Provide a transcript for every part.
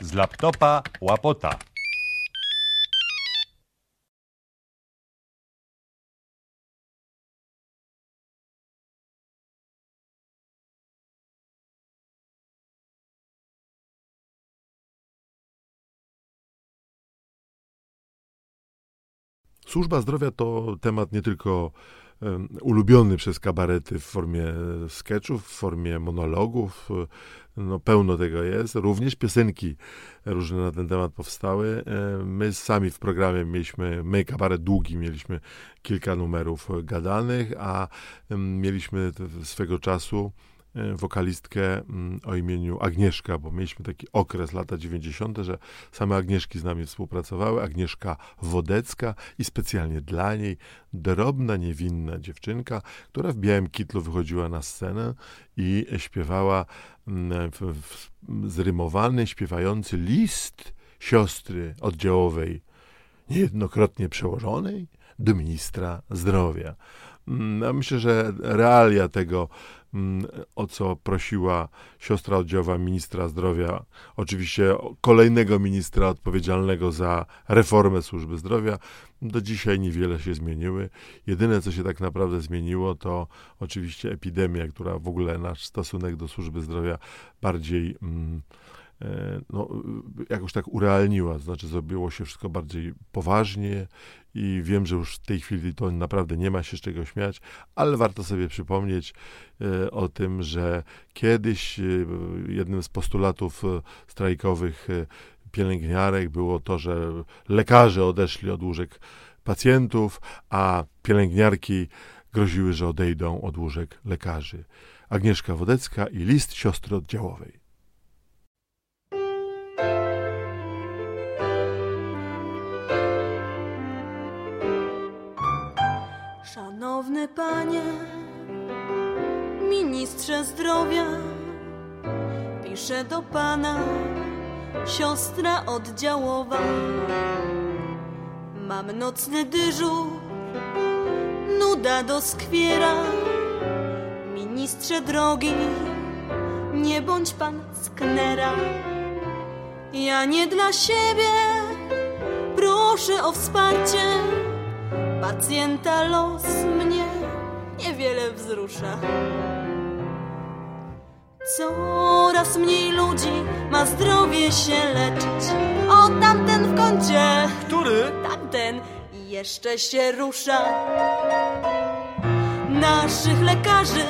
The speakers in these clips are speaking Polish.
Z laptopa łapota. Służba zdrowia to temat nie tylko ulubiony przez kabarety w formie sketchów, w formie monologów. No, pełno tego jest. Również piosenki różne na ten temat powstały. E, My sami w programie mieliśmy, my kabaret długi, mieliśmy kilka numerów gadanych, a mieliśmy swego czasu e, wokalistkę mm, o imieniu Agnieszka, bo mieliśmy taki okres, lata 90., że same Agnieszki z nami współpracowały. Agnieszka Wodecka i specjalnie dla niej drobna, niewinna dziewczynka, która w białym kitlu wychodziła na scenę i śpiewała mm, w, w, zrymowany, śpiewający list siostry oddziałowej, niejednokrotnie przełożonej do ministra zdrowia. Mm, myślę, że realia tego, o co prosiła siostra oddziałowa ministra zdrowia, oczywiście kolejnego ministra odpowiedzialnego za reformę służby zdrowia, do dzisiaj niewiele się zmieniły. Jedyne, co się tak naprawdę zmieniło, to oczywiście epidemia, która w ogóle nasz stosunek do służby zdrowia bardziej mm, no, jakoś tak urealniła, znaczy zrobiło się wszystko bardziej poważnie i wiem, że już w tej chwili to naprawdę nie ma się z czego śmiać, ale warto sobie przypomnieć e, o tym, że kiedyś e, jednym z postulatów e, strajkowych e, pielęgniarek było to, że lekarze odeszli od łóżek pacjentów, a pielęgniarki groziły, że odejdą od łóżek lekarzy. Agnieszka Wodecka i list siostry oddziałowej. Szanowny panie, ministrze zdrowia, piszę do pana siostra oddziałowa. Mam nocny dyżur, nuda doskwiera. Ministrze drogi, nie bądź pan sknera. Ja nie dla siebie proszę o wsparcie. Pacjenta los mnie niewiele wzrusza. Coraz mniej ludzi ma zdrowie się leczyć. O, tamten w kącie, Który? tamten jeszcze się rusza. Naszych lekarzy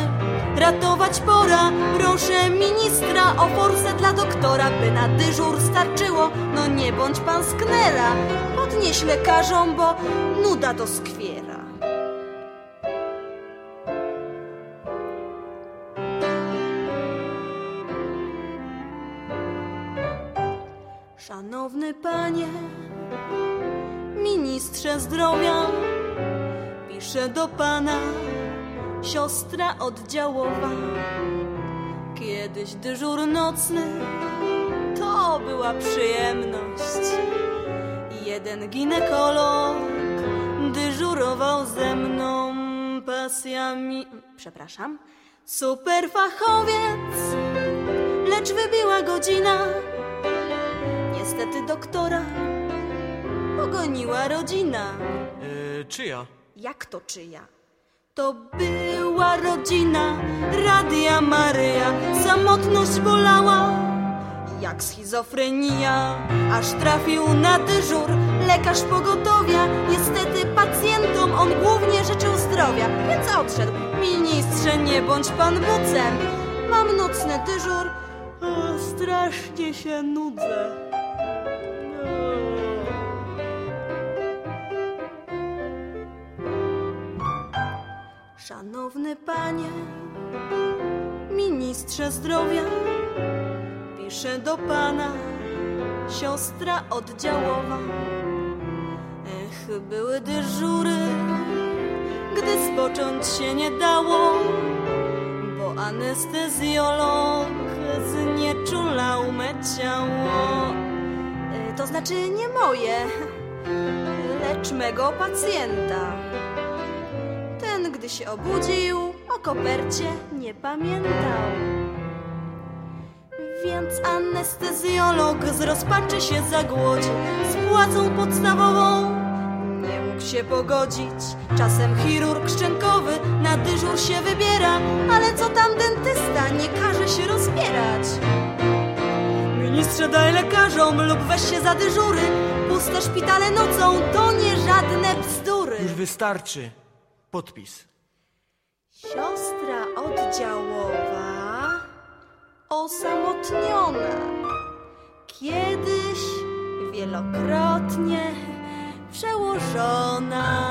ratować pora. Proszę ministra o forsę dla doktora, by na dyżur starczyło. No nie bądź pan sknera, podnieś lekarzom, bo nuda to skwiera. Szanowny panie, ministrze zdrowia, piszę do pana siostra oddziałowa. Kiedyś dyżur nocny to była przyjemność. Jeden ginekolog dyżurował ze mną pasjami. Przepraszam. Superfachowiec, lecz wybiła godzina. Niestety doktora pogoniła rodzina. Yy, czyja? Jak to czyja? To była rodzina Radia Maryja. Samotność bolała jak schizofrenia. Aż trafił na dyżur lekarz pogotowia. Niestety pacjentom on głównie życzył zdrowia, więc odszedł. Ministrze, nie bądź pan bucem. Mam nocny dyżur, a strasznie się nudzę. Szanowny panie, ministrze zdrowia, piszę do pana siostra oddziałowa. Ech, były dyżury, gdy spocząć się nie dało, bo anestezjolog znieczulał me ciało. E, To znaczy nie moje, lecz mego pacjenta. Gdy się obudził, o kopercie nie pamiętał. Więc anestezjolog z rozpaczy się zagłodził z płacą podstawową. Nie mógł się pogodzić. Czasem chirurg szczękowy na dyżur się wybiera, ale co tam dentysta nie każe się rozbierać. Ministrze daj lekarzom lub weź się za dyżury. Puste szpitale nocą to nie żadne bzdury. Już wystarczy. Podpis. Siostra oddziałowa, osamotniona, kiedyś wielokrotnie przełożona.